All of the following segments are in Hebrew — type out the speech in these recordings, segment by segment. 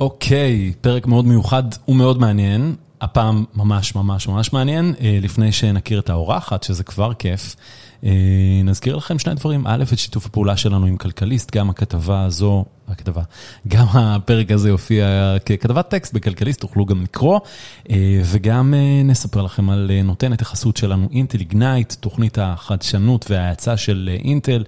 אוקיי, פרק מאוד מיוחד ומאוד מעניין. הפעם ממש ממש ממש מעניין. לפני שנכיר את האורחת, שזה כבר כיף, נזכיר לכם שני דברים. א', את שיתוף הפעולה שלנו עם כלכליסט, גם הכתבה הזו, הכתבה, גם הפרק הזה יופיע ככתבת טקסט בכלכליסט, תוכלו גם לקרוא. וגם נספר לכם על נותנת החסות שלנו, אינטל איגנייט, תוכנית החדשנות וההאצה של אינטל,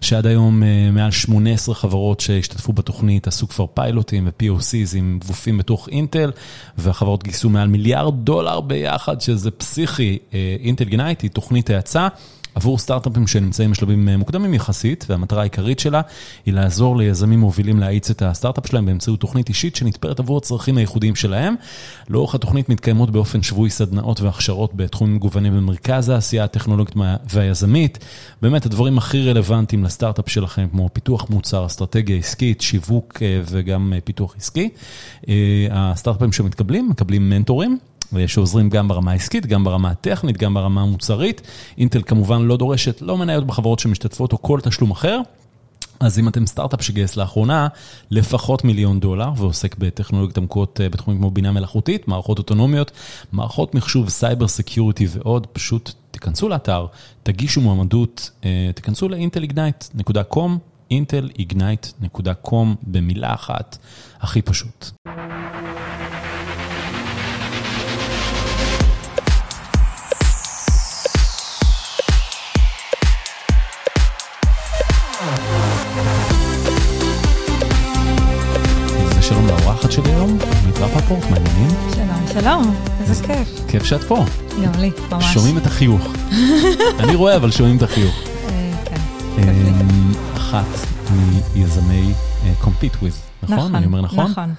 שעד היום מעל 18 חברות שהשתתפו בתוכנית עשו כבר פיילוטים ו-POCs עם גופים בתוך אינטל, והחברות גייסו מעל מיליארד דולר ביחד, שזה פסיכי. אינטל איגנייט היא תוכנית האצה. עבור סטארט-אפים שנמצאים בשלבים מוקדמים יחסית, והמטרה העיקרית שלה היא לעזור ליזמים מובילים להאיץ את הסטארט-אפ שלהם באמצעות תוכנית אישית שנתפרת עבור הצרכים הייחודיים שלהם. לאורך התוכנית מתקיימות באופן שבועי סדנאות והכשרות בתחומים מגוונים במרכז העשייה הטכנולוגית והיזמית. באמת הדברים הכי רלוונטיים לסטארט-אפ שלכם, כמו פיתוח מוצר, אסטרטגיה עסקית, שיווק וגם פיתוח עסקי. הסטארט-אפים שמתקבלים, מקבלים מנטורים. שעוזרים גם ברמה העסקית, גם ברמה הטכנית, גם ברמה המוצרית. אינטל כמובן לא דורשת, לא מניות בחברות שמשתתפות או כל תשלום אחר. אז אם אתם סטארט-אפ שגייס לאחרונה, לפחות מיליון דולר, ועוסק בטכנולוגיות עמקות בתחומים כמו בינה מלאכותית, מערכות אוטונומיות, מערכות מחשוב, cyber security ועוד, פשוט תיכנסו לאתר, תגישו מועמדות, תיכנסו ל-intelignite.com, intelignite.com במילה אחת, הכי פשוט. שלום לאורחת שלי היום, עמית רפפורט, מעניינים? שלום, שלום, איזה כיף. כיף שאת פה. גם לי, ממש. שומעים את החיוך. אני רואה, אבל שומעים את החיוך. כן. אחת מיזמי Compete With, נכון? אני אומר נכון? נכון,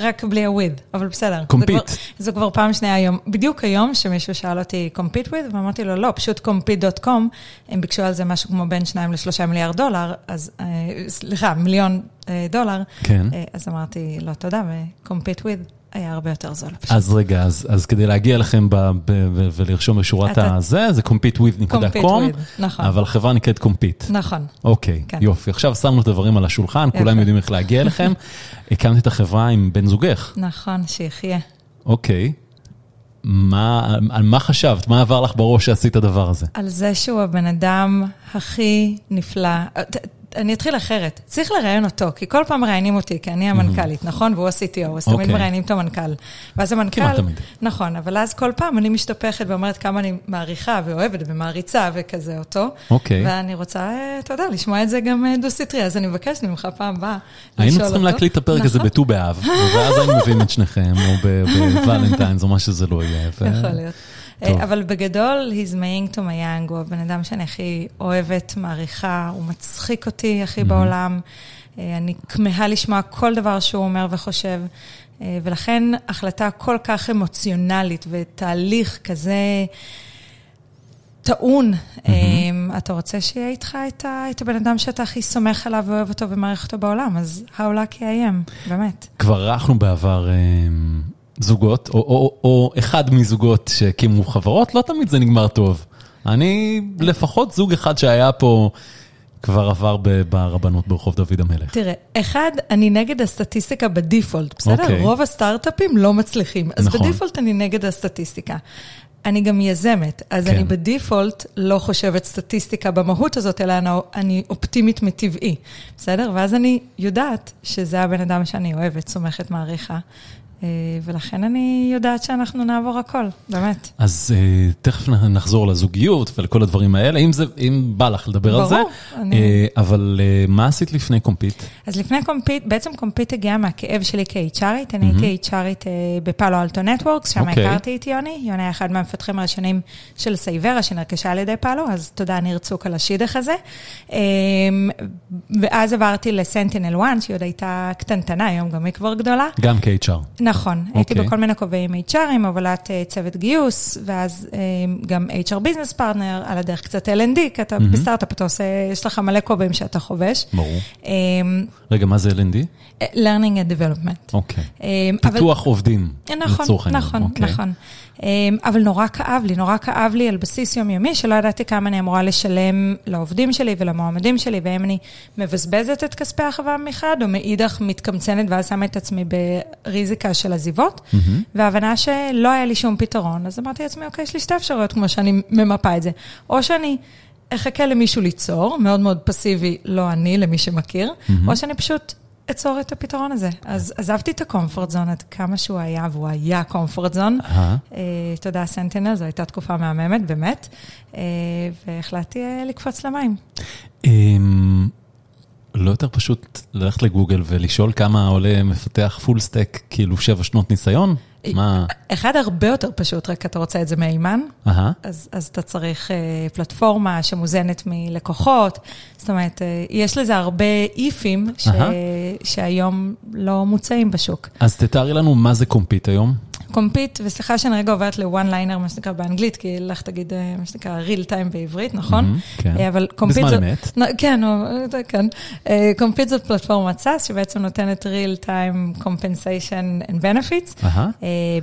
רק בלי ה-with, אבל בסדר. Compete. זו כבר פעם שנייה היום, בדיוק היום שמישהו שאל אותי Compete With, ואמרתי לו, לא, פשוט Compete.com, הם ביקשו על זה משהו כמו בין 2 ל-3 מיליארד דולר, אז, סליחה, מיליון דולר. כן. אז אמרתי, לא, תודה, ו-Compete With. היה הרבה יותר זול. אז רגע, אז כדי להגיע לכם ולרשום בשורת הזה, זה competewith.com, נכון. אבל החברה נקראת compete. נכון. אוקיי, יופי. עכשיו שמנו את הדברים על השולחן, כולם יודעים איך להגיע אליכם. הקמת את החברה עם בן זוגך. נכון, שיחיה. אוקיי. על מה חשבת? מה עבר לך בראש שעשית את הדבר הזה? על זה שהוא הבן אדם הכי נפלא. אני אתחיל אחרת, צריך לראיין אותו, כי כל פעם מראיינים אותי, כי אני המנכ"לית, נכון? והוא ה-CTO, אז תמיד מראיינים את המנכ"ל. ואז המנכ"ל... כמעט תמיד. נכון, אבל אז כל פעם אני משתפכת ואומרת כמה אני מעריכה ואוהבת ומעריצה וכזה אותו. אוקיי. ואני רוצה, אתה יודע, לשמוע את זה גם דו-סטרי, אז אני מבקשת ממך פעם הבאה לשאול אותו. היינו צריכים להקליט את הפרק הזה בט"ו באב, ואז היינו מביאים את שניכם, או בוולנטיינס, או מה שזה לא יהיה. יכול להיות. אבל בגדול, he's my young to my young, הוא הבן אדם שאני הכי אוהבת, מעריכה, הוא מצחיק אותי הכי בעולם. אני כמהה לשמוע כל דבר שהוא אומר וחושב, ולכן החלטה כל כך אמוציונלית ותהליך כזה טעון, אתה רוצה שיהיה איתך את הבן אדם שאתה הכי סומך עליו ואוהב אותו ומעריך אותו בעולם, אז העולה כי איים, באמת. כבר ערכנו בעבר... זוגות, או, או, או אחד מזוגות שהקימו חברות, לא תמיד זה נגמר טוב. אני, לפחות זוג אחד שהיה פה, כבר עבר ברבנות ברחוב דוד המלך. תראה, אחד, אני נגד הסטטיסטיקה בדיפולט, בסדר? Okay. רוב הסטארט-אפים לא מצליחים, אז נכון. בדיפולט אני נגד הסטטיסטיקה. אני גם יזמת, אז כן. אני בדיפולט לא חושבת סטטיסטיקה במהות הזאת, אלא אני אופטימית מטבעי, בסדר? ואז אני יודעת שזה הבן אדם שאני אוהבת, סומכת, מעריכה. ולכן אני יודעת שאנחנו נעבור הכל, באמת. אז תכף נחזור לזוגיות ולכל הדברים האלה, אם זה, אם בא לך לדבר על זה. ברור. אבל מה עשית לפני Compete? אז לפני Compete, בעצם Compete הגיע מהכאב שלי כ-HRית, אני הייתי HRית ב Palo Alto Networks, שם הכרתי את יוני, יוני היה אחד מהמפתחים הראשונים של Cyvera, שנרכשה על ידי Palo, אז תודה ניר צוק על השידוך הזה. ואז עברתי ל SentinelOne, שהיא עוד הייתה קטנטנה, היום גם היא כבר גדולה. גם כ-HR. נכון, okay. הייתי אוקיי. בכל מיני כובעים HRים, הובלת צוות גיוס, ואז גם HR business partner, על הדרך קצת L&D, כי אתה mm-hmm. בסטארט-אפ, אתה עושה, יש לך מלא כובעים שאתה חובש. ברור. רגע, מה זה L&D? Learning and Development. אוקיי. פיתוח אבל... עובדים, נכון, לצורך העניין. נכון, okay. נכון. אמ, אבל נורא כאב לי, נורא כאב לי על בסיס יומיומי, שלא ידעתי כמה אני אמורה לשלם לעובדים שלי ולמועמדים שלי, ואם אני מבזבזת את כספי החברה מחד, או מאידך מתקמצנת ואז שמה את עצמי בריזיקה של עזיבות, mm-hmm. והבנה שלא היה לי שום פתרון, אז אמרתי לעצמי, אוקיי, יש לי שתי אפשרויות כמו שאני ממפה את זה. או שאני... אחכה למישהו ליצור, מאוד מאוד פסיבי, לא אני, למי שמכיר, mm-hmm. או שאני פשוט אצור את הפתרון הזה. אז עזבתי את הקומפורט זון עד כמה שהוא היה, והוא היה קומפורט זון. תודה, סנטינל, זו הייתה תקופה מהממת, באמת, אה, והחלטתי אה, לקפוץ למים. אמ, לא יותר פשוט ללכת לגוגל ולשאול כמה עולה מפתח פול סטק, כאילו שבע שנות ניסיון? מה? אחד הרבה יותר פשוט, רק אתה רוצה את זה מהימן, אז, אז אתה צריך uh, פלטפורמה שמוזנת מלקוחות, זאת אומרת, uh, יש לזה הרבה איפים ש, שהיום לא מוצאים בשוק. אז תתארי לנו מה זה Compete היום. קומפיט, וסליחה שאני רגע עוברת ל one liner, מה שנקרא באנגלית, כי לך תגיד אה, מה שנקרא real time בעברית, נכון? כן. אבל Compete בזמן אמת. כן, כן. Compete זאת פלטפורמת SaaS, שבעצם נותנת real time compensation and benefits.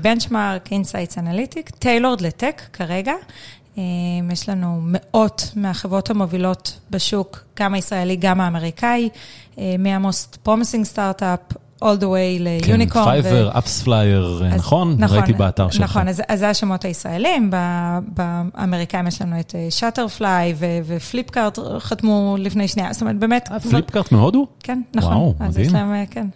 benchmark, insights analytics, tailored ל tech כרגע. יש לנו מאות מהחברות המובילות בשוק, גם הישראלי, גם האמריקאי, מה most promising סטארט-אפ, all the way ל unicorn. כן, Fiverr, AppsFlyer, נכון? נכון? ראיתי באתר שלך. נכון, אז, זה השמות הישראלים, באמריקאים יש לנו את Shutterfly ו Flipkart חתמו לפני שנייה, זאת אומרת, באמת... Flipkart מהודו? כן, נכון. וואו, מדהים. אז יש להם, כן.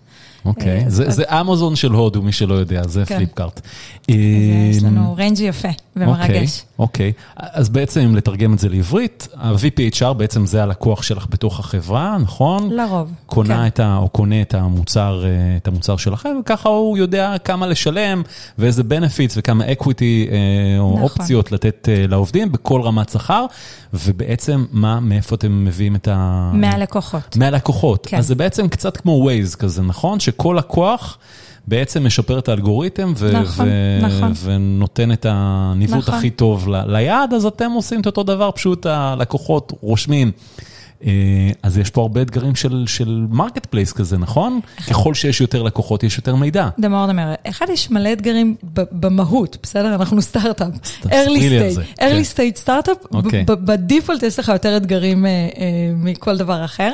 אוקיי, אה, זה אמזון של הודו, מי שלא יודע, זה כן. Flipkart. יש לנו ריינג' יפה ומרגש. אוקיי, אז בעצם אם לתרגם את זה לעברית, ה-VPHR בעצם זה הלקוח שלך בתוך החברה, נכון? לרוב, קונה כן. את ה... או קונה את המוצר, אה, את המוצר שלכם, וככה הוא יודע כמה לשלם ואיזה benefits וכמה equity אה, או נכון. אופציות לתת לעובדים בכל רמת שכר, ובעצם מה, מאיפה אתם מביאים את ה... מהלקוחות. מהלקוחות. כן. אז זה בעצם קצת כמו Waze כזה, נכון? שכל לקוח... בעצם משפר את האלגוריתם ו- נכון, ו- נכון. ונותן את הניווט נכון. הכי טוב ל- ליעד, אז אתם עושים את אותו דבר, פשוט הלקוחות רושמים. אה, אז יש פה הרבה אתגרים של marketplace כזה, נכון? ככל שיש יותר לקוחות, יש יותר מידע. The more. אחד, יש מלא אתגרים במהות, בסדר? אנחנו סטארט-אפ. early stage. early stage סטארט-אפ, ב default יש לך יותר אתגרים אה, אה, מכל דבר אחר.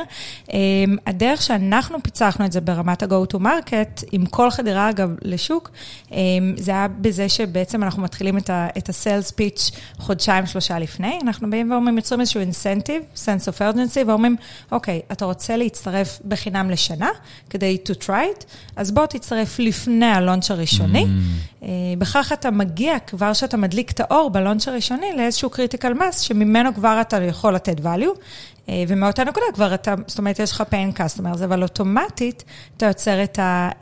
הדרך שאנחנו פיצחנו את זה ברמת ה-go to market, עם כל חדירה אגב לשוק, זה היה בזה שבעצם אנחנו מתחילים את ה-sales pitch חודשיים, שלושה לפני. אנחנו באים ואומרים, יוצרים איזשהו incentive, sense of urgency. אצלי ואומרים, אוקיי, אתה רוצה להצטרף בחינם לשנה כדי to try it, אז בוא תצטרף לפני ה launch הראשוני. Mm. בכך אתה מגיע, כבר שאתה מדליק את האור ב launch הראשוני, לאיזשהו critical mass, שממנו כבר אתה יכול לתת value. אה, ומאותה נקודה כבר אתה, זאת אומרת, יש לך paying customers, אבל אוטומטית אתה יוצר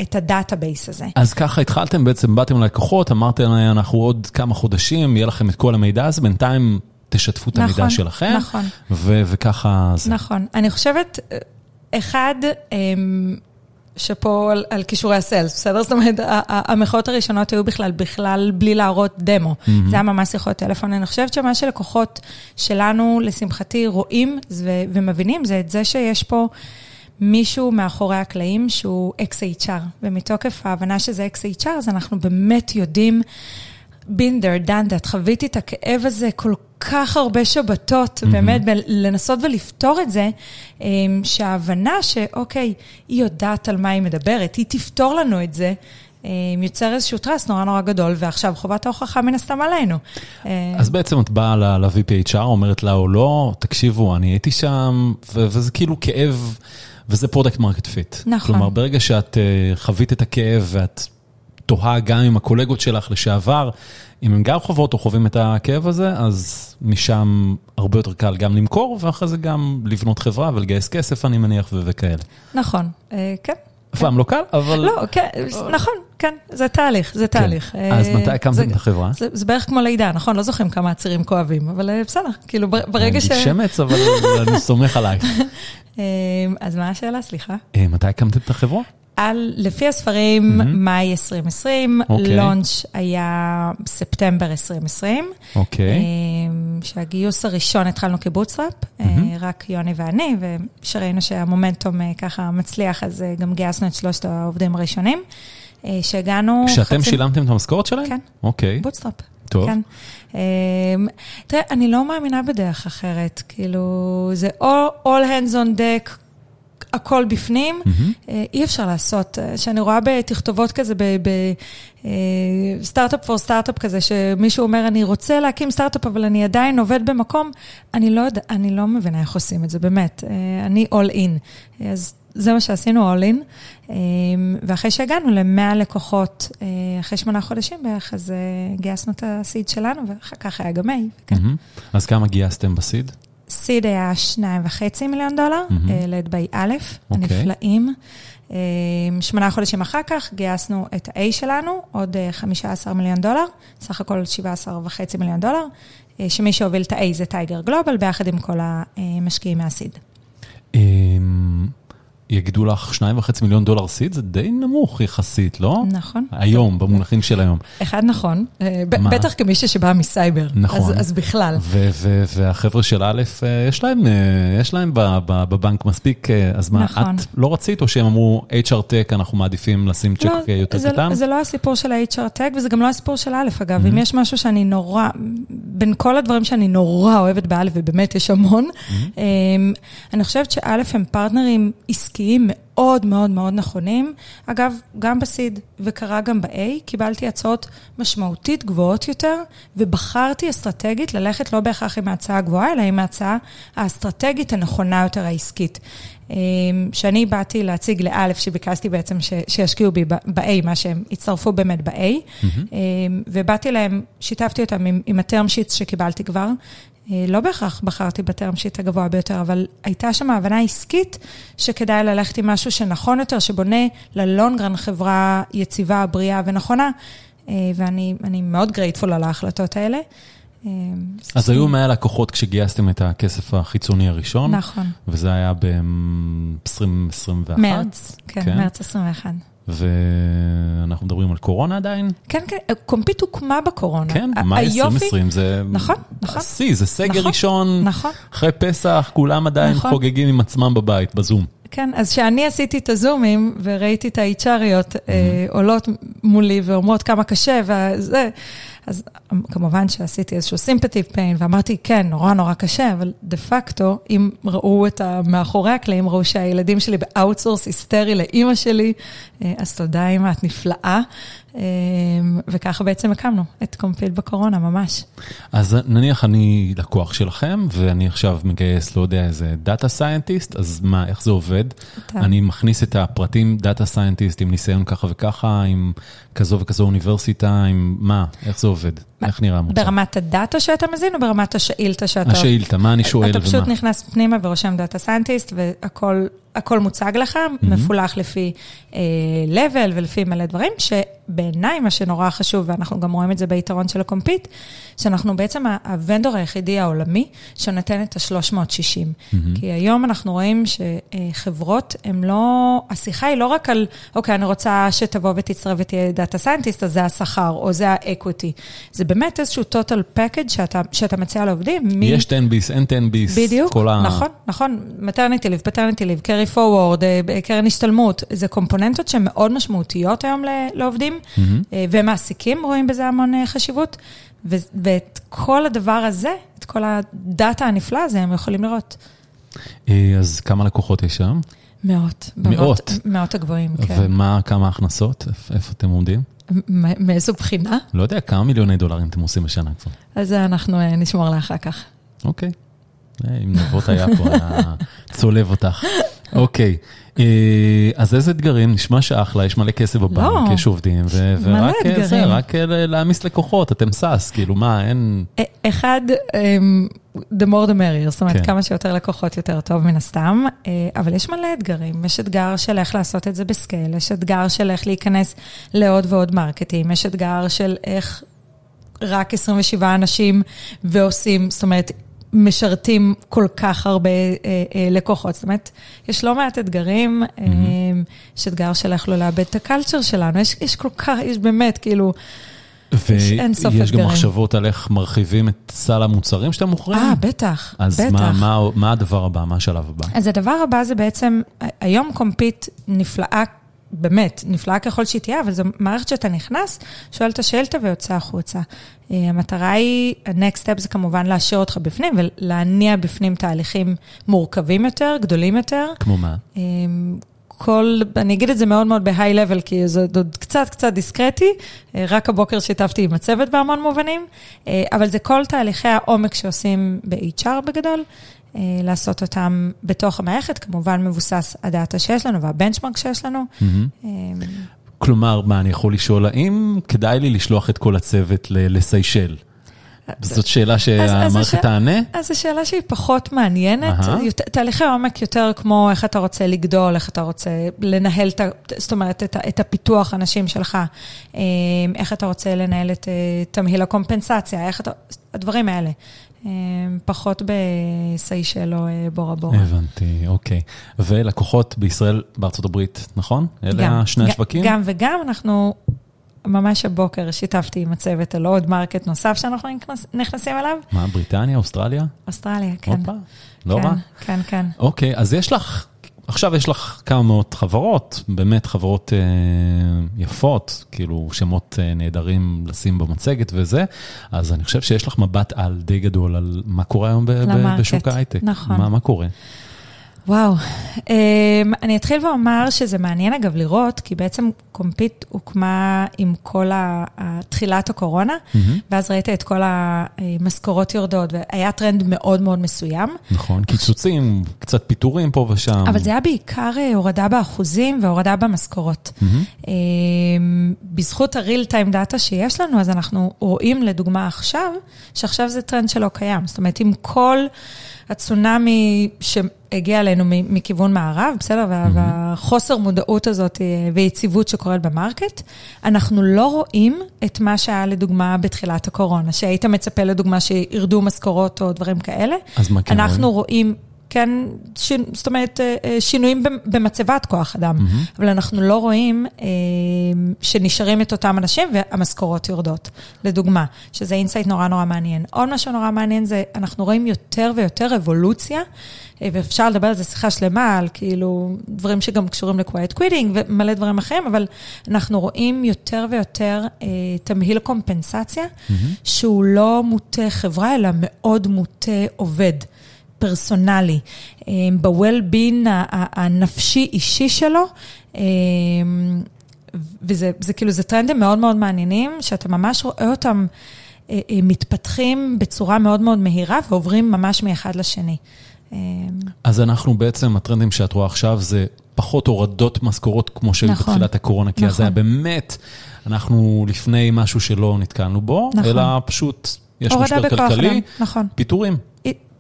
את ה database הזה. אז ככה התחלתם, בעצם באתם ללקוחות, אמרתם, אנחנו עוד כמה חודשים, יהיה לכם את כל המידע הזה, בינתיים תשתפו את המידע נכון, שלכם, נכון. ו- וככה זה. נכון. אני חושבת, אחד, אמ, שאפו על, על כישורי ה sales, בסדר? זאת אומרת, המכירות הראשונות היו בכלל, בכלל בלי להראות דמו. Mm-hmm. זה היה ממש שיחות טלפון. אני חושבת שמה שלקוחות שלנו, לשמחתי, רואים ו- ומבינים, זה את זה שיש פה... מישהו מאחורי הקלעים שהוא XHR, ומתוקף ההבנה שזה XHR, אז אנחנו באמת יודעים been there, done that, חוויתי את הכאב הזה כל כך הרבה שבתות, mm-hmm. באמת, לנסות ולפתור את זה, אמ, שההבנה שאוקיי, היא יודעת על מה היא מדברת, היא תפתור לנו את זה. אמ, יוצר איזשהו טרס נורא נורא גדול, ועכשיו חובת ההוכחה מן הסתם עלינו. אמ, אז בעצם את באה ל- VP HR, אומרת לה או לא, תקשיבו, אני הייתי שם, וזה כאילו כאב, וזה product market fit. נכון. כלומר, ברגע שאת uh, חווית את הכאב ואת תוהה גם עם הקולגות שלך לשעבר, אם הם גם חוות או חווים את הכאב הזה, אז משם הרבה יותר קל גם למכור, ואחרי זה גם לבנות חברה ולגייס כסף, אני מניח, וכאלה. נכון, אה, כן. אף פעם לא קל, אבל... לא, כן, נכון, כן, זה תהליך, זה כן. תהליך. אז אה, מתי הקמתם את החברה? זה בערך כמו לידה, נכון? לא זוכרים כמה עצירים כואבים, אבל אה, בסדר, כאילו ברגע ש... אני שמץ, אבל אני סומך עלייך. אז מה השאלה, סליחה? מתי הקמתם את החברה? על, לפי הספרים, mm-hmm. מאי 2020, okay. לונץ' היה ספטמבר 2020. אוקיי. Okay. שהגיוס הראשון התחלנו כבוטסטראפ, mm-hmm. רק יוני ואני, וכשראינו שהמומנטום ככה מצליח, אז גם גייסנו את שלושת העובדים הראשונים. שהגענו... כשאתם חצי... שילמתם את המשכורת שלהם? כן. אוקיי. Okay. bootstrap. טוב. כן. תראה, אני לא מאמינה בדרך אחרת. כאילו, זה all, all hands on deck. הכל בפנים, mm-hmm. אי אפשר לעשות. שאני רואה בתכתובות כזה, ב Startup for Startup כזה, שמישהו אומר, אני רוצה להקים סטארט-אפ, אבל אני עדיין עובד במקום, אני לא יודע, אני לא מבינה איך עושים את זה, באמת. אה, אני all in. אז זה מה שעשינו, all in. ואחרי שהגענו ל-100 לקוחות, אחרי שמונה חודשים בערך, אז גייסנו את הסיד שלנו, ואחר כך היה גם A. Mm-hmm. אז כמה גייסתם בסיד? סיד היה שניים וחצי מיליון דולר, לד ביי א', הנפלאים. שמונה חודשים אחר כך גייסנו את ה-A שלנו, עוד 15 מיליון דולר, סך הכל 17 וחצי מיליון דולר, שמי שהוביל את ה-A זה טייגר גלובל, ביחד עם כל המשקיעים מהסיד. יגידו לך שניים וחצי מיליון דולר סיד, זה די נמוך יחסית, לא? נכון. היום, במונחים של היום. אחד נכון, בטח כמישהי שבאה מסייבר. נכון. אז בכלל. והחבר'ה של א', יש להם יש להם בבנק מספיק, אז מה, נכון. את לא רצית, או שהם אמרו, HR Tech, אנחנו מעדיפים לשים צ'ק יותר קטן? זה לא הסיפור של ה-HR Tech, וזה גם לא הסיפור של א', אגב. אם יש משהו שאני נורא, בין כל הדברים שאני נורא אוהבת באלף, ובאמת יש המון, אני חושבת שא' הם פרטנרים עסקיים. עסקיים מאוד מאוד מאוד נכונים. אגב, גם בסיד וקרה גם ב-A, קיבלתי הצעות משמעותית גבוהות יותר, ובחרתי אסטרטגית ללכת לא בהכרח עם ההצעה הגבוהה, אלא עם ההצעה האסטרטגית הנכונה יותר העסקית. שאני באתי להציג לאלף, שביקשתי בעצם שישקיעו בי ב-A, מה שהם הצטרפו באמת ב-A, mm-hmm. ובאתי להם, שיתפתי אותם עם, עם ה term sheets שקיבלתי כבר, לא בהכרח בחרתי ב term sheet הגבוה ביותר, אבל הייתה שם הבנה עסקית שכדאי ללכת עם משהו שנכון יותר, שבונה ל long run חברה יציבה, בריאה ונכונה, ואני מאוד grateful על ההחלטות האלה. אז היו 100 לקוחות כשגייסתם את הכסף החיצוני הראשון. נכון. וזה היה ב-2021. מרץ, כן, כן, מרץ 21. ואנחנו מדברים על קורונה עדיין? כן, כן, Compete הוקמה בקורונה. כן, במאי 2020 זה... נכון, נכון. השיא, זה סגר נכון, ראשון. נכון. אחרי פסח, כולם עדיין נכון. חוגגים עם עצמם בבית, בזום. כן, אז כשאני עשיתי את הזומים וראיתי את ה-HRיות mm-hmm. עולות מולי ואומרות כמה קשה וזה, אז כמובן שעשיתי איזשהו sympathetic pain, ואמרתי, כן, נורא נורא קשה, אבל דה פקטו, אם ראו את המאחורי הקלעים, ראו שהילדים שלי ב outsource היסטרי לאימא שלי, אה, אז תודה, אימא, את נפלאה. אה, וככה בעצם הקמנו את Compete בקורונה, ממש. אז נניח אני לקוח שלכם, ואני עכשיו מגייס, לא יודע, איזה data scientist, אז מה, איך זה עובד? טוב. אני מכניס את הפרטים, data scientist עם ניסיון ככה וככה, עם כזו וכזו אוניברסיטה, עם מה, איך זה עובד? איך נראה המוצר? ברמת ה data שאתה מזין, או ברמת השאילתה שאתה... השאילתה, מה אני שואל ומה? אתה פשוט נכנס פנימה ורושם data scientist, והכל... הכל מוצג לך, mm-hmm. מפולח לפי אה, level ולפי מלא דברים, שבעיניי מה שנורא חשוב, ואנחנו גם רואים את זה ביתרון של ה-Compete, שאנחנו בעצם ה-vendor היחידי העולמי שנותן את ה-360. Mm-hmm. כי היום אנחנו רואים שחברות, הן לא, השיחה היא לא רק על, אוקיי, אני רוצה שתבוא ותצטרף ותהיה data scientist, אז זה השכר, או זה ה-equity. זה באמת איזשהו total package שאתה, שאתה מציע לעובדים. יש 10 ביס, אין 10 ביס. בדיוק, ה... נכון, נכון, maternity leave, paternity leave, carry forward, קרן השתלמות, זה קומפוננטות שהן מאוד משמעותיות היום לעובדים, mm-hmm. ומעסיקים רואים בזה המון אה, חשיבות. ואת כל הדבר הזה, את כל הדאטה הנפלא הזה, הם יכולים לראות. אה, אז כמה לקוחות יש שם? מאות. מאות? מאות הגבוהים, כן. ומה, כמה הכנסות? איפה אתם עומדים? מאיזו בחינה? לא יודע, כמה מיליוני דולרים אתם עושים בשנה כבר? אז אנחנו אה, נשמור לאחר כך. אוקיי. אה, אם נבות היה פה, היה צולב אותך. אוקיי, אה, אז איזה אתגרים? נשמע שאחלה, יש מלא כסף בבנק, לא. יש עובדים, ורק זה, רק להעמיס לקוחות, אתם SaaS, כאילו מה, אין... אחד, אמ, the more the merrier, זאת אומרת, כן. כמה שיותר לקוחות יותר טוב מן הסתם, אה, אבל יש מלא אתגרים. יש אתגר של איך לעשות את זה ב-scale, יש אתגר של איך להיכנס לעוד ועוד מרקטים, יש אתגר של איך רק 27 אנשים ועושים, זאת אומרת, משרתים כל כך הרבה אה, אה, לקוחות. זאת אומרת, יש לא מעט אתגרים, mm-hmm. יש אתגר של איך לא לאבד את הקלצ'ר שלנו, יש, יש כל כך, יש באמת, כאילו... ויש גם מחשבות על איך מרחיבים את סל המוצרים שאתם מוכרים? אה, בטח, אז בטח. אז מה, מה, מה הדבר הבא? מה השלב הבא? אז הדבר הבא זה בעצם, היום קומפיט נפלאה, באמת, נפלאה ככל שהיא תהיה, אבל זו מערכת שאתה נכנס, שואל את השאילתה ויוצא החוצה. אה, המטרה היא, ה-next step זה כמובן להשאיר אותך בפנים ולהניע בפנים תהליכים מורכבים יותר, גדולים יותר. כמו מה? כל, אני אגיד את זה מאוד מאוד בהיי לבל, כי זה עוד קצת קצת דיסקרטי, אה, רק הבוקר שיתפתי עם הצוות בהמון מובנים, אה, אבל זה כל תהליכי העומק שעושים ב-HR בגדול, אה, לעשות אותם בתוך המערכת, כמובן מבוסס הדאטה שיש לנו והבנצ'מרק שיש לנו. Mm-hmm. כלומר, מה, אני יכול לשאול, האם כדאי לי לשלוח את כל הצוות לסיישל? זאת שאלה שהמערכת תענה? אז זו שאלה שהיא פחות מעניינת. תהליכי עומק יותר כמו איך אתה רוצה לגדול, איך אתה רוצה לנהל, זאת אומרת, את הפיתוח אנשים שלך, אמ, איך אתה רוצה לנהל את אה, תמהיל הקומפנסציה, איך אתה, הדברים האלה. אמ, פחות בסיישל או אה, בורה בורה. הבנתי, אוקיי. ולקוחות בישראל, בארצות הברית, נכון? אלה השני השווקים? גם וגם, אנחנו ממש הבוקר שיתפתי עם הצוות על עוד מרקט נוסף שאנחנו נכנסים אליו. מה, בריטניה, אוסטרליה? אוסטרליה, כן. הופה, לא כן, רע. כן, כן. אוקיי, אז יש לך, עכשיו יש לך כמה מאות חברות, באמת חברות אה, יפות, כאילו שמות אה, נהדרים לשים במצגת וזה, אז אני חושב שיש לך מבט על די גדול על מה קורה היום ל-market, בשוק ההייטק. נכון. מה, מה קורה? וואו, um, אני אתחיל ואומר שזה מעניין אגב לראות, כי בעצם Compete הוקמה עם כל תחילת הקורונה, mm-hmm. ואז ראית את כל המשכורות יורדות, והיה טרנד מאוד מאוד מסוים. נכון, קיצוצים, קצת פיטורים פה ושם. אבל זה היה בעיקר אה, הורדה באחוזים והורדה במשכורות. Mm-hmm. Um, בזכות ה-real time data שיש לנו, אז אנחנו רואים לדוגמה עכשיו, שעכשיו זה טרנד שלא קיים. זאת אומרת, עם כל... הצונאמי שהגיע אלינו מכיוון מערב, בסדר? Mm-hmm. והחוסר מודעות הזאת אה, ויציבות שקורית ב-market, אנחנו לא רואים את מה שהיה לדוגמה בתחילת הקורונה, שהיית מצפה לדוגמה שירדו משכורות או דברים כאלה. אז מה כן רואים? אנחנו רואים... כן, ש... זאת אומרת, אה, אה, שינויים במצבת כוח אדם, mm-hmm. אבל אנחנו לא רואים אה, שנשארים את אותם אנשים והמשכורות יורדות, לדוגמה, שזה insight נורא נורא מעניין. עוד משהו נורא מעניין זה, אנחנו רואים יותר ויותר אבולוציה, ואפשר לדבר על זה שיחה שלמה, על כאילו דברים שגם קשורים ל-quiet quitting ומלא דברים אחרים, אבל אנחנו רואים יותר ויותר אה, תמהיל קומפנסציה, mm-hmm. שהוא לא מוטה חברה, אלא מאוד מוטה עובד. פרסונלי, אה, ב-well-being הנפשי-אישי שלו. אה, וזה זה, כאילו, זה טרנדים מאוד מאוד מעניינים, שאתה ממש רואה אותם אה, מתפתחים בצורה מאוד מאוד מהירה ועוברים ממש מאחד לשני. אז אנחנו בעצם, הטרנדים שאת רואה עכשיו זה פחות הורדות משכורות כמו שהיו נכון, בתחילת הקורונה, כי נכון. אז היה באמת, אנחנו לפני משהו שלא נתקלנו בו, נכון. אלא פשוט יש משבר כלכלי, נכון. פיטורים.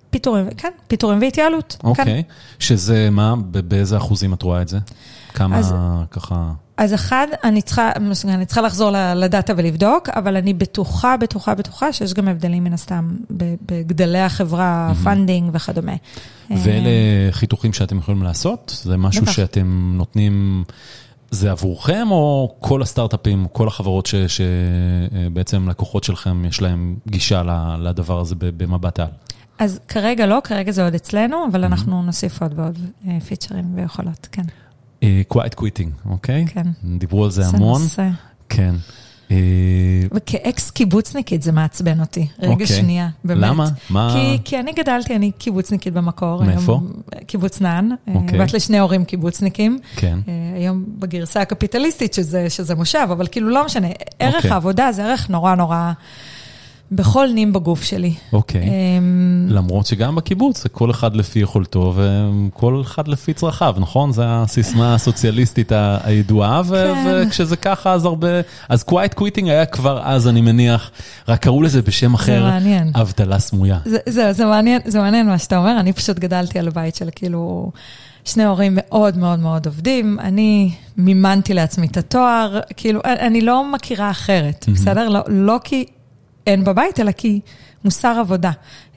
פיטורים, כן, פיטורים והתייעלות. אוקיי, כן. שזה מה, באיזה אחוזים את רואה את זה? כמה אז, ככה... אז אחד, אני צריכה, אני צריכה לחזור לדאטה ולבדוק, אבל אני בטוחה, בטוחה, בטוחה שיש גם הבדלים מן הסתם בגדלי החברה, mm-hmm. funding וכדומה. ואלה חיתוכים שאתם יכולים לעשות? זה משהו בטח. שאתם נותנים... זה עבורכם, או כל הסטארט-אפים, כל החברות שבעצם לקוחות שלכם, יש להם גישה לדבר הזה במבט על? אז כרגע לא, כרגע זה עוד אצלנו, אבל אנחנו נוסיף עוד ועוד פיצ'רים ויכולות, כן. quiet quitting, אוקיי? כן. דיברו על זה המון. זה נושא. כן. וכאקס קיבוצניקית זה מעצבן אותי. רגע okay. שנייה, באמת. למה? מה? כי, כי אני גדלתי, אני קיבוצניקית במקור. מאיפה? היום, קיבוץ נען. Okay. אוקיי. בת לשני הורים קיבוצניקים. כן. היום בגרסה הקפיטליסטית שזה, שזה מושב, אבל כאילו לא משנה. ערך okay. אוקיי. העבודה זה ערך נורא נורא... בכל נים בגוף שלי. אוקיי. אמ, למרות שגם בקיבוץ זה כל אחד לפי יכולתו וכל אחד לפי צרכיו, נכון? זו הסיסמה הסוציאליסטית הידועה, כן. וכשזה ככה אז הרבה... אז quiet quitting היה כבר אז, אני מניח, רק קראו לזה בשם אחר, זה. אבטלה סמויה. זהו, זה מעניין, זה מעניין מה שאתה אומר, אני פשוט גדלתי על הבית של כאילו... שני הורים מאוד מאוד מאוד עובדים, אני מימנתי לעצמי את התואר, כאילו, אני לא מכירה אחרת, mm-hmm. בסדר? לא, לא כי אין בבית, אלא כי מוסר עבודה.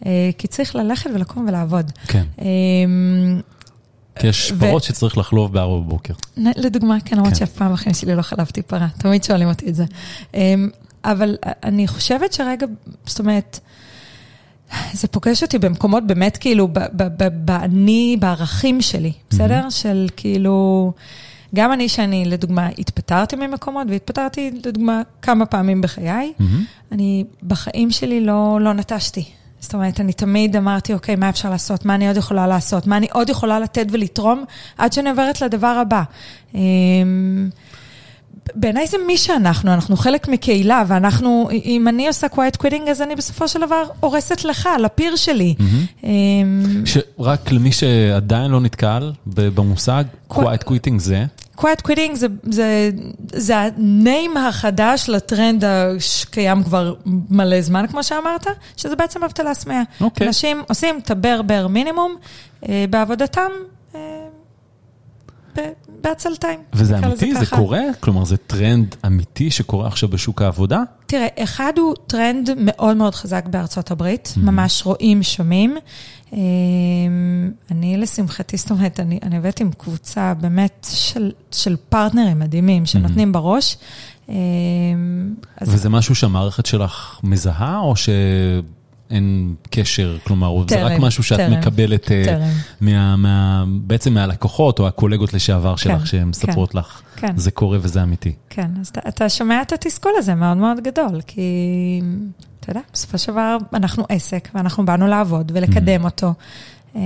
אה, כי צריך ללכת ולקום ולעבוד. כן. אמ, כי יש פרות שצריך לחלוב בארבע בבוקר. לדוגמה, כן, למרות כן. שאף פעם בחיים שלי לא חלבתי פרה, תמיד שואלים אותי את זה. אמ, אבל אני חושבת שרגע, זאת אומרת, זה פוגש אותי במקומות באמת כאילו, באני, בערכים שלי, בסדר? של כאילו, גם אני שאני, לדוגמה, התפטרתי ממקומות, והתפטרתי, לדוגמה, כמה פעמים בחיי, אני בחיים שלי לא, לא נטשתי. זאת אומרת, אני תמיד אמרתי, אוקיי, מה אפשר לעשות? מה אני עוד יכולה לעשות? מה אני עוד יכולה לתת ולתרום עד שאני עוברת לדבר הבא? אמ, בעיניי זה מי שאנחנו, אנחנו חלק מקהילה, ואנחנו, אם אני עושה quiet quitting, אז אני בסופו של דבר הורסת לך, לפיר שלי. Mm-hmm. רק למי שעדיין לא נתקל במושג, quiet quitting זה? Quiet quitting זה, זה, זה ה-name החדש לטרנד שקיים כבר מלא זמן, כמו שאמרת, שזה בעצם אבטלה סמויה. Okay. אוקיי. אנשים עושים את ה-bare bare minimum אה, בעבודתם. בעצלתיים. וזה אמיתי? זה, זה קורה? כלומר, זה טרנד אמיתי שקורה עכשיו בשוק העבודה? תראה, אחד הוא טרנד מאוד מאוד חזק בארצות הברית, mm-hmm. ממש רואים, שומעים. אמ, אני לשמחתי, זאת אומרת, אני, אני עובדת עם קבוצה באמת של, של פרטנרים מדהימים שנותנים mm-hmm. בראש. אמ, וזה משהו שהמערכת שלך מזהה, או ש... אין קשר, כלומר, זה רק משהו שאת מקבלת אה, טרם. מה, מה, בעצם מהלקוחות או הקולגות לשעבר שלך, כן, שהן מספרות כן, לך, כן. זה קורה וזה אמיתי. כן, אז אתה, שומע את התסכול הזה מאוד מאוד גדול, כי אתה יודע, בסופו של דבר אנחנו עסק, ואנחנו באנו לעבוד ולקדם mm-hmm. אותו. אמ,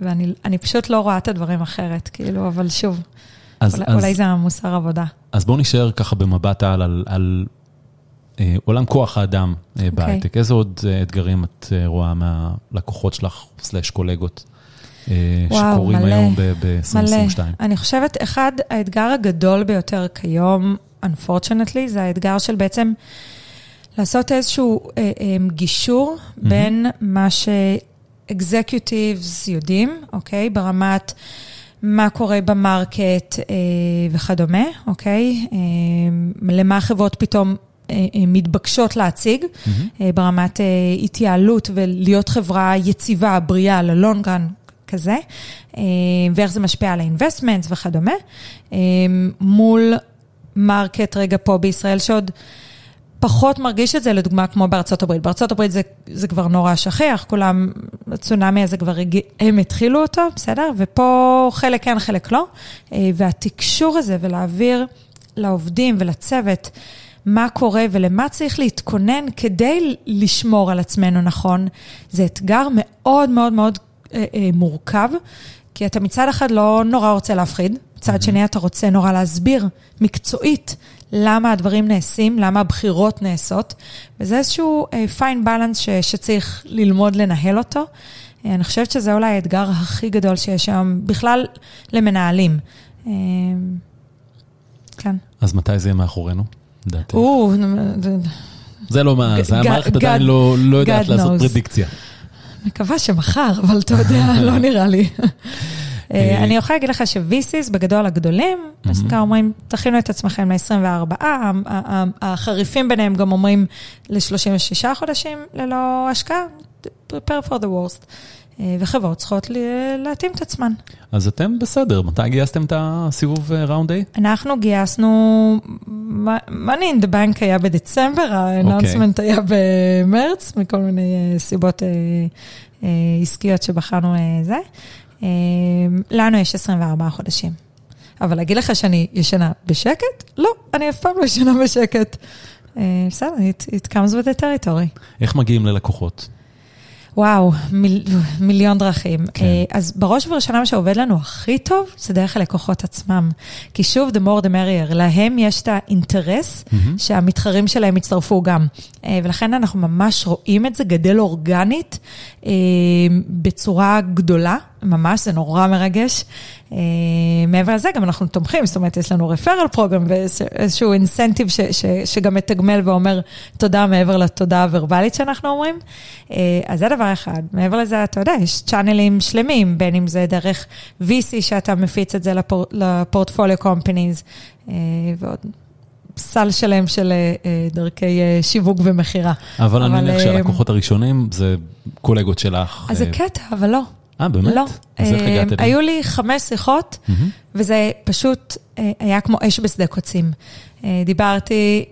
ואני פשוט לא רואה את הדברים אחרת, כאילו, אבל שוב, אולי, זה המוסר עבודה. אז בואו נשאר ככה במבט על, עולם כוח האדם okay. אה, אוקיי. בהייטק. איזה עוד אה, אתגרים את רואה מהלקוחות שלך, סלאש קולגות, שקורים מלא, היום ב-2022? מלא. אני חושבת, אחד, האתגר הגדול ביותר כיום, unfortunately, זה האתגר של בעצם לעשות איזשהו אה, אה, גישור mm-hmm. בין מה ש-executives יודעים, אוקיי? ברמת... מה קורה במרקט אה, וכדומה, אוקיי? אה, למה חברות פתאום אה, אה, מתבקשות להציג mm-hmm. ברמת התייעלות ולהיות חברה יציבה, בריאה, ל-long run כזה, ואיך זה משפיע על ה-investments וכדומה, מול market רגע פה בישראל שעוד... פחות מרגיש את זה, לדוגמה, כמו בארצות הברית. בארצות הברית זה, זה כבר נורא שכיח, כולם, הצונאמי הזה כבר, הם התחילו אותו, בסדר? ופה חלק כן, חלק לא. ולתקשר את הזה ולהעביר לעובדים ולצוות מה קורה ולמה צריך להתכונן כדי לשמור על עצמנו נכון, זה אתגר מאוד מאוד מאוד אה, אה, מורכב, כי אתה מצד אחד לא נורא רוצה להפחיד, מצד שני אתה רוצה נורא להסביר מקצועית למה הדברים נעשים, למה הבחירות נעשות, וזה איזשהו אה, fine balance ש, שצריך ללמוד לנהל אותו. אה, אני חושבת שזה אולי האתגר הכי גדול שיש היום בכלל למנהלים. אה, כן. אז מתי זה יהיה מאחורינו? לדעתי. זה לא מה, זה המערכת עדיין לא, לא יודעת לעשות פרדיקציה. מקווה שמחר, אבל אתה יודע, לא נראה לי. אה, אה, אני יכולה להגיד לך ש-VCs בגדול הגדולים, ככה אומרים, תכינו את עצמכם ל-24, החריפים ביניהם גם אומרים ל-36 חודשים ללא השקעה, prepare for the worst. אה, וחברות צריכות להתאים את עצמן. אז אתם בסדר, מתי גייסתם את הסיבוב ראונד אה, A? אנחנו גייסנו, money in the bank היה בדצמבר, האנונסמנט היה במרץ, מכל מיני אה, סיבות עסקיות שבחרנו זה. לנו יש 24 חודשים. אבל להגיד לך שאני ישנה בשקט? לא, אני אף פעם לא ישנה בשקט. בסדר, it comes with the territory. איך מגיעים ללקוחות? וואו, מיל, מיליון דרכים. כן. אה, אז בראש ובראשונה מה שעובד לנו הכי טוב, זה דרך הלקוחות עצמם. כי שוב, the more the merrier, להם יש את האינטרס mm-hmm. שהמתחרים שלהם יצטרפו גם. אה, ולכן אנחנו ממש רואים את זה גדל אורגנית אה, בצורה גדולה. ממש, זה נורא מרגש. Uh, מעבר לזה, גם אנחנו תומכים, זאת אומרת, יש לנו רפרל פרוגרם ואיזשהו אינסנטיב ש, ש, שגם מתגמל ואומר תודה מעבר לתודה הוורבלית שאנחנו אומרים. Uh, אז זה דבר אחד. מעבר לזה, אתה יודע, יש צ'אנלים שלמים, בין אם זה דרך VC שאתה מפיץ את זה לפור, לפורטפוליו קומפניז, uh, ועוד סל שלם של דרכי שיווק ומכירה. אבל, אבל אני מניח שהלקוחות הראשונים זה קולגות שלך. אז זה קטע, אבל לא. אה, באמת? לא. אז איך הגעת אליהם? היו לי חמש שיחות, וזה פשוט היה כמו אש בשדה קוצים. דיברתי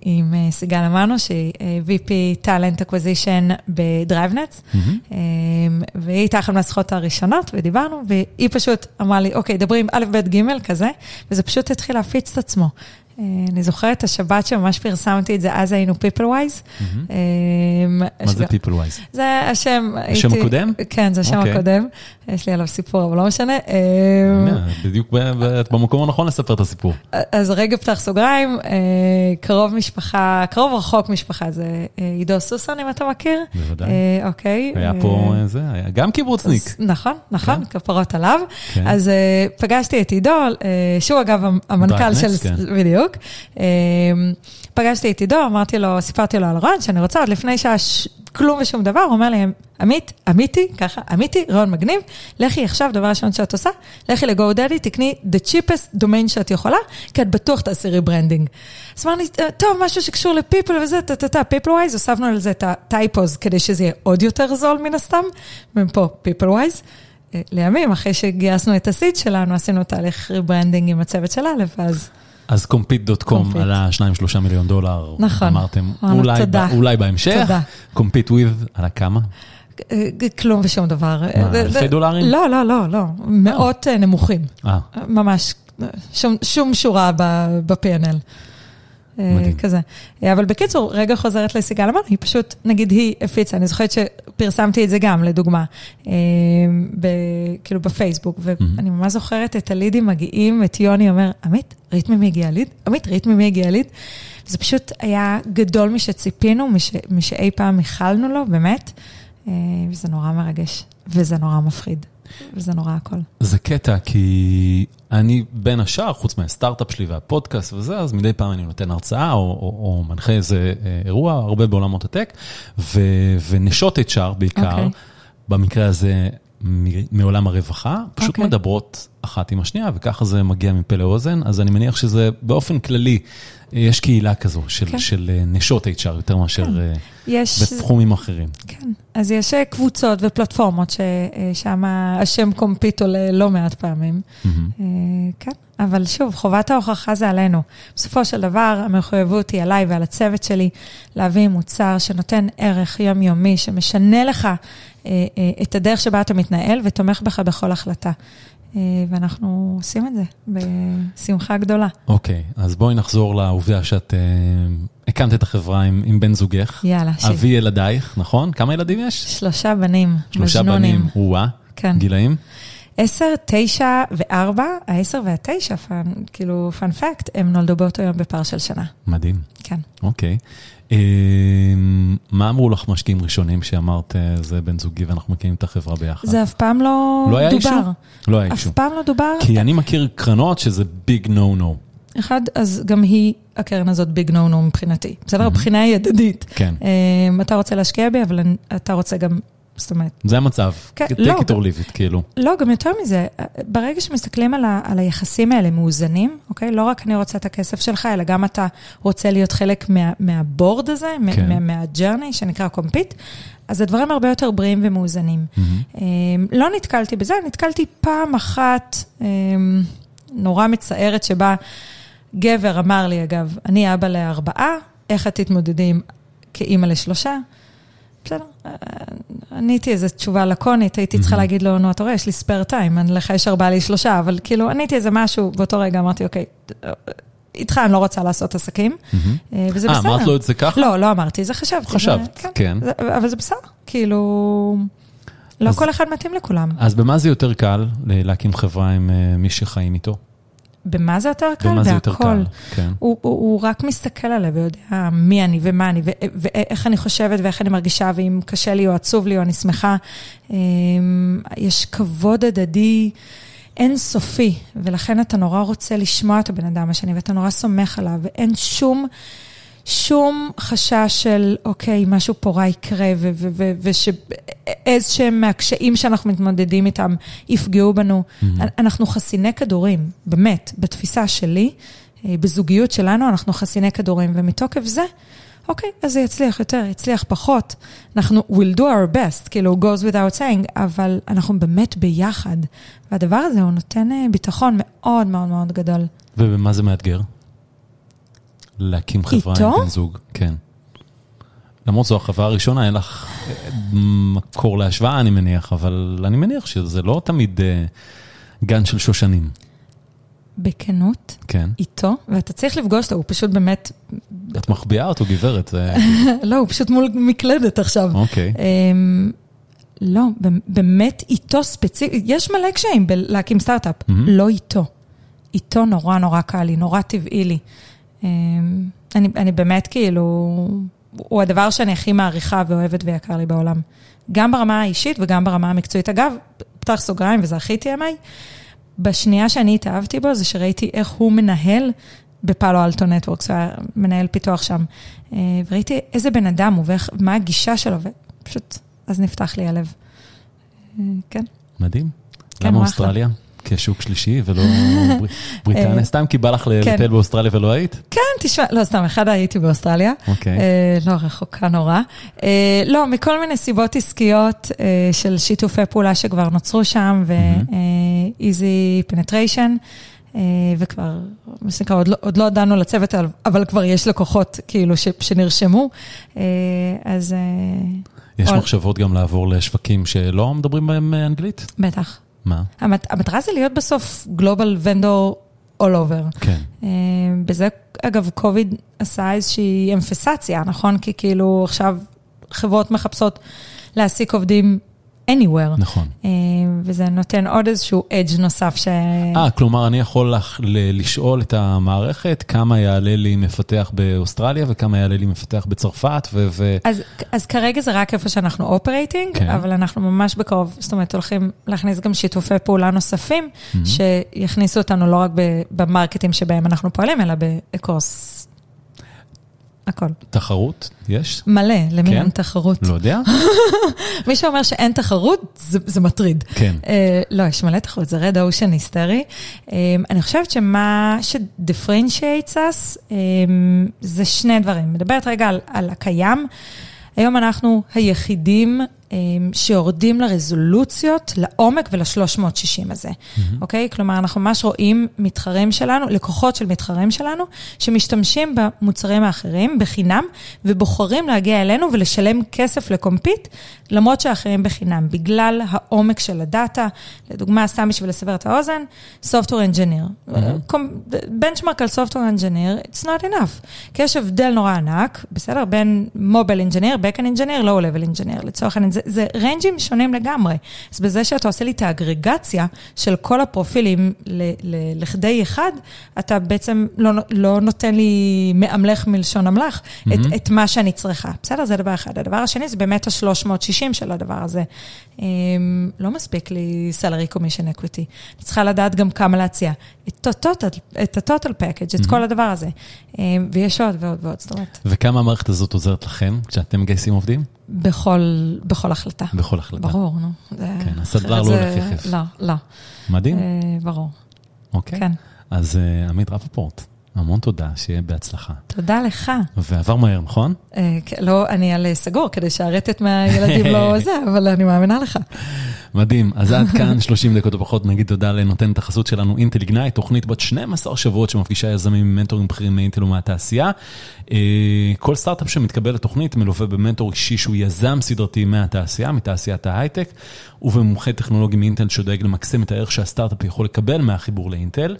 עם סיגל אמנו, שהיא VP Talent Acquisition ב-DriveNets, והיא הייתה אחת מהשיחות הראשונות, ודיברנו, והיא פשוט אמרה לי, אוקיי, דברי עם א', ב', ג', כזה, וזה פשוט התחיל להפיץ את עצמו. אני זוכרת את השבת שממש פרסמתי את זה, אז היינו PeopleWise. מה זה PeopleWise? זה השם. השם הקודם? כן, זה השם הקודם. יש לי עליו סיפור, אבל לא משנה. בדיוק במקום הנכון לספר את הסיפור. אז רגע פתח סוגריים, קרוב משפחה, קרוב רחוק משפחה, זה עידו סוסן, אם אתה מכיר. בוודאי. אוקיי. היה פה, זה, היה גם קיבוצניק. נכון, נכון, כפרות עליו. אז פגשתי את עידו, שהוא אגב המנכ"ל של, בדיוק. בדיוק. פגשתי את עידו, אמרתי לו, סיפרתי לו על הרעיון, שאני רוצה עוד לפני שעה כלום ושום דבר, הוא אומר לי, עמית, עמיתי, ככה, עמיתי, רעיון מגניב, לכי עכשיו, דבר ראשון שאת עושה, לכי ל-GoDaddy, תקני the cheapest domain שאת יכולה, כי את בטוח תעשי rebranding. אז אמרתי, טוב, משהו שקשור ל-people וזה, טה-טה-טה, PeopleWise, הוספנו על זה את ה-typos, כדי שזה יהיה עוד יותר זול מן הסתם, ופה PeopleWise. לימים, אחרי שגייסנו את ה-seed שלנו, עשינו תהליך rebranding עם הצוות של א', אז... אז compete.com עלה 2-3 מיליון דולר. נכון. אמרתם, אולי, תודה. אולי בהמשך. תודה. compete with, עלה כמה? כלום ושום דבר. מה, אלפי דולרים? לא, לא, לא, לא. מאות נמוכים. אה. ממש, שום, שום שורה ב-P&L. מדהים. כזה. אבל בקיצור, רגע חוזרת לסיגל אמרנו, היא פשוט, נגיד היא הפיצה, אני זוכרת שפרסמתי את זה גם, לדוגמה, כאילו בפייסבוק, ואני ממש זוכרת את הלידים מגיעים, את יוני אומר, עמית, ראית ממי הגיע ליד? עמית, ראית ממי הגיע ליד? וזה פשוט היה גדול משציפינו, משאי פעם איחלנו לו, באמת, וזה נורא מרגש, וזה נורא מפחיד. וזה נורא הכל. זה קטע, כי אני בין השאר, חוץ מהסטארט-אפ שלי והפודקאסט וזה, אז מדי פעם אני נותן הרצאה או, או, או מנחה איזה אירוע, הרבה בעולמות הטק, ו, ונשות HR בעיקר, okay. במקרה הזה מעולם הרווחה, פשוט okay. מדברות אחת עם השנייה, וככה זה מגיע מפה לאוזן, אז אני מניח שזה באופן כללי, יש קהילה כזו של, כן. של נשות HR יותר מאשר כן. יש... בתחומים אחרים. כן, אז יש קבוצות ופלטפורמות ששם השם קומפיט עולה לא מעט פעמים. Mm-hmm. כן, אבל שוב, חובת ההוכחה זה עלינו. בסופו של דבר, המחויבות היא עליי ועל הצוות שלי להביא מוצר שנותן ערך יומיומי, שמשנה לך את הדרך שבה אתה מתנהל ותומך בך בכל החלטה. ואנחנו עושים את זה בשמחה גדולה. אוקיי, okay, אז בואי נחזור לעובדה שאת uh, הקמת את החברה עם, עם בן זוגך. יאללה, שיב. אבי ילדייך, נכון? כמה ילדים יש? שלושה בנים, שלושה. בנים, או-אה. כן. גילאים? עשר, תשע וארבע, העשר והתשע, פן, כאילו, פן פקט, הם נולדו באותו יום בפער של שנה. מדהים. כן. אוקיי. מה אמרו לך משקיעים ראשונים שאמרת, זה בן זוגי ואנחנו מקימים את החברה ביחד? זה אף פעם לא, לא היה דובר. Issue? לא היה issue. אף פעם לא דובר. כי אני מכיר קרנות שזה big no no. אחד, אז גם היא, הקרן הזאת big no no מבחינתי. בסדר? מבחינה הדדית. כן. אתה רוצה להשקיע בי, אבל אתה רוצה גם זאת אומרת... זה המצב, כן, take לא, it or leave it, כאילו. לא, גם יותר מזה, ברגע שמסתכלים על, ה, על היחסים האלה מאוזנים, אוקיי? לא רק אני רוצה את הכסף שלך, אלא גם אתה רוצה להיות חלק מה, מה-board הזה, כן. מה, מה-journey, שנקרא Compete, אז הדברים הרבה יותר בריאים ומאוזנים. Mm-hmm. לא נתקלתי בזה, נתקלתי פעם אחת נורא מצערת, שבה גבר אמר לי, אגב, אני אבא לארבעה, איך את תתמודדי כאימא לשלושה? בסדר, עניתי איזו תשובה לקונית, הייתי צריכה להגיד לו, נו, אתה רואה, יש לי ספייר טיים, לך יש ארבעה לי שלושה, אבל כאילו, עניתי איזה משהו, באותו רגע אמרתי, אוקיי, איתך אני לא רוצה לעשות עסקים, וזה בסדר. אה, אמרת לו את זה ככה? לא, לא אמרתי, זה חשבתי. חשבת, כן. אבל זה בסדר, כאילו, לא כל אחד מתאים לכולם. אז במה זה יותר קל להקים חברה עם מי שחיים איתו? במה זה יותר קל? במה זה יותר קל, כן. הוא, הוא, הוא רק מסתכל עליי ויודע מי אני ומה אני, ואיך אני חושבת ואיך אני מרגישה, ואם קשה לי או עצוב לי או אני שמחה. יש כבוד הדדי אינסופי, ולכן אתה נורא רוצה לשמוע את הבן אדם השני, ואתה נורא סומך עליו, ואין שום... שום חשש של, אוקיי, משהו פה רע יקרה, ושאיזשהם מהקשיים שאנחנו מתמודדים איתם יפגעו בנו. Mm-hmm. אנחנו חסיני כדורים, באמת, בתפיסה שלי, בזוגיות שלנו, אנחנו חסיני כדורים, ומתוקף זה, אוקיי, אז זה יצליח יותר, יצליח פחות. אנחנו will do our best, כאילו, goes without saying, אבל אנחנו באמת ביחד. והדבר הזה, הוא נותן אה, ביטחון מאוד מאוד מאוד גדול. ובמה זה מאתגר? להקים חברה איתו? עם בן זוג, כן. למרות זו החברה הראשונה, אין לך אה, מקור להשוואה, אני מניח, אבל אני מניח שזה לא תמיד uh, גן של שושנים. בכנות, כן. איתו, ואתה צריך לפגוש אותו, הוא פשוט באמת... את מחביאה אותו, גברת. לא, הוא פשוט מול מקלדת עכשיו. אוקיי. Okay. אמ, לא, באמת איתו ספציפית, יש מלא קשיים בלהקים סטארט-אפ, mm-hmm. לא איתו. איתו נורא נורא קל לי, נורא טבעי לי. אמ, אני, אני באמת כאילו, הוא הדבר שאני הכי מעריכה ואוהבת ויקר לי בעולם. גם ברמה האישית וגם ברמה המקצועית. אגב, פתח סוגריים וזה הכי TMI, בשנייה שאני התאהבתי בו, זה שראיתי איך הוא מנהל בפאלו אלטו נטוורקס, הוא היה מנהל פיתוח שם. אה, וראיתי איזה בן אדם הוא ומה הגישה שלו, ופשוט, אז נפתח לי הלב. אה, כן. מדהים. כן, למה אוסטרליה? כשוק שלישי ולא בריטניה? אה, סתם כי בא לך כן. לטייל באוסטרליה ולא היית? כן, תשמע, לא, סתם, אחד הייתי באוסטרליה. אוקיי. לא, רחוקה נורא. לא, מכל מיני סיבות עסקיות של שיתופי פעולה שכבר נוצרו שם, ו-easy penetration. וכבר, מה שנקרא, עוד, לא, עוד לא דנו לצוות, אבל כבר יש לקוחות כאילו ש, שנרשמו, אז... יש או... מחשבות גם לעבור לשווקים שלא מדברים בהם אנגלית? בטח. מה? המת, המטרה זה להיות בסוף גלובל ונדור all over. כן. בזה, אגב, קוביד עשה איזושהי אמפסציה, נכון? כי כאילו עכשיו חברות מחפשות להעסיק עובדים anywhere. נכון. אה, וזה נותן עוד איזשהו אדג' נוסף ש... אה, כלומר, אני יכול לח... לשאול את המערכת כמה יעלה לי מפתח באוסטרליה וכמה יעלה לי מפתח בצרפת, ו... ו... אז, אז כרגע זה רק איפה שאנחנו operating, כן. אבל אנחנו ממש בקרוב, זאת אומרת, הולכים להכניס גם שיתופי פעולה נוספים, mm-hmm. שיכניסו אותנו לא רק ב markets שבהם אנחנו פועלים, אלא ב across הכל. תחרות יש? מלא, למי כן? אין תחרות? לא יודע. מי שאומר שאין תחרות, זה, זה מטריד. כן. Uh, לא, יש מלא תחרות, זה red ocean היסטרי. Uh, אני חושבת שמה ש-differentiates us um, זה שני דברים. מדברת רגע על, על הקיים. היום אנחנו היחידים שיורדים לרזולוציות, לעומק ול-360 הזה, mm-hmm. אוקיי? כלומר, אנחנו ממש רואים מתחרים שלנו, לקוחות של מתחרים שלנו, שמשתמשים במוצרים האחרים בחינם, ובוחרים להגיע אלינו ולשלם כסף לקומפיט, למרות שהאחרים בחינם, בגלל העומק של הדאטה. לדוגמה, סתם בשביל לסבר את האוזן, Software Engineer. בנצ'מרק על Software Engineer, it's not enough. כי יש הבדל נורא ענק, בסדר? בין Mobile Engineer, Backend Engineer, Low-Level Engineer, לצורך העניין. זה, זה ריינג'ים שונים לגמרי. אז בזה שאתה עושה לי את האגרגציה של כל הפרופילים ל, ל, לכדי אחד, אתה בעצם לא, לא נותן לי מאמלך מלשון אמל"ח mm-hmm. את, את מה שאני צריכה. בסדר? זה דבר אחד. הדבר השני זה באמת ה-360 של הדבר הזה. אמ, לא מספיק לי salary commission equity. אני צריכה לדעת גם כמה להציע. את ה-total package, את כל הדבר הזה. אמ, ויש עוד ועוד ועוד, זאת אומרת. וכמה המערכת הזאת עוזרת לכם כשאתם מגייסים עובדים? בכל, בכל החלטה. בכל החלטה. ברור, נו. כן, הסדלר לא הולך יחף. לא, לא. מדהים. אה, ברור. אוקיי. כן. אז אה, עמית רפפורט. המון תודה, שיהיה בהצלחה. תודה לך. ועבר מהר, נכון? אה, לא, אני על סגור, כדי שהרטט מהילדים לא זה, אבל אני מאמינה לך. מדהים, אז עד כאן 30 דקות או פחות, נגיד תודה לנותנת החסות שלנו, אינטל איגנייט, תוכנית בת 12 שבועות שמפגישה יזמים עם מנטורים בכירים מאינטל ומהתעשייה. אה, כל סטארט-אפ שמתקבל לתוכנית מלווה במנטור אישי שהוא יזם סדרתי מהתעשייה, מתעשיית ההייטק, ובמומחה טכנולוגי מאינטל שדואג למקסם את הערך שהסטארט-אפ יכול לקבל מהחיבור לאינטל.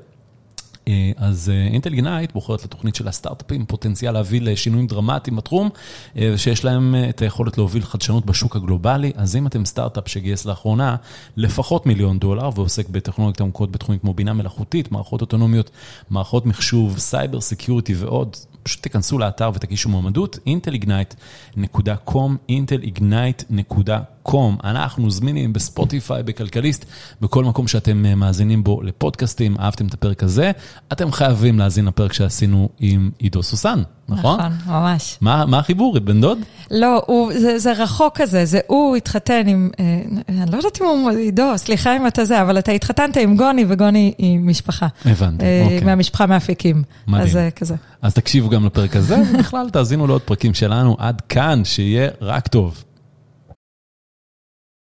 אה, אז אינטל אה, Ignite בוחרת לתוכנית של הסטארט-אפים פוטנציאל להביא לשינויים דרמטיים בתחום, אה, ושיש להם את היכולת להוביל חדשנות בשוק הגלובלי. אז אם אתם סטארט-אפ שגייס לאחרונה לפחות מיליון דולר ועוסק בטכנולוגיות עמוקות בתחומים כמו בינה מלאכותית, מערכות אוטונומיות, מערכות מחשוב, cyber security ועוד, פשוט תיכנסו לאתר ותגישו מועמדות, intelignite.com, intelignite.com. אנחנו זמינים בספוטיפיי, בכלכליסט, בכל מקום שאתם מאזינים בו לפודקאסטים, אהבתם את הפרק הזה. אתם חייבים להאזין לפרק שעשינו עם עידו סוסן, נכון? נכון, ממש. מה, מה החיבור, בן דוד? לא, הוא, זה, זה רחוק כזה, זה הוא התחתן עם, אה, אני לא יודעת אם הוא, עידו, סליחה אם אתה זה, אבל אתה התחתנת עם גוני, וגוני היא משפחה. הבנתי, אה, אוקיי. מהמשפחה מאפיקים. מדהים. אז זה כזה. אז תקשיבו גם לפרק הזה, ובכלל תאזינו לעוד פרקים שלנו עד כאן, שיהיה רק טוב.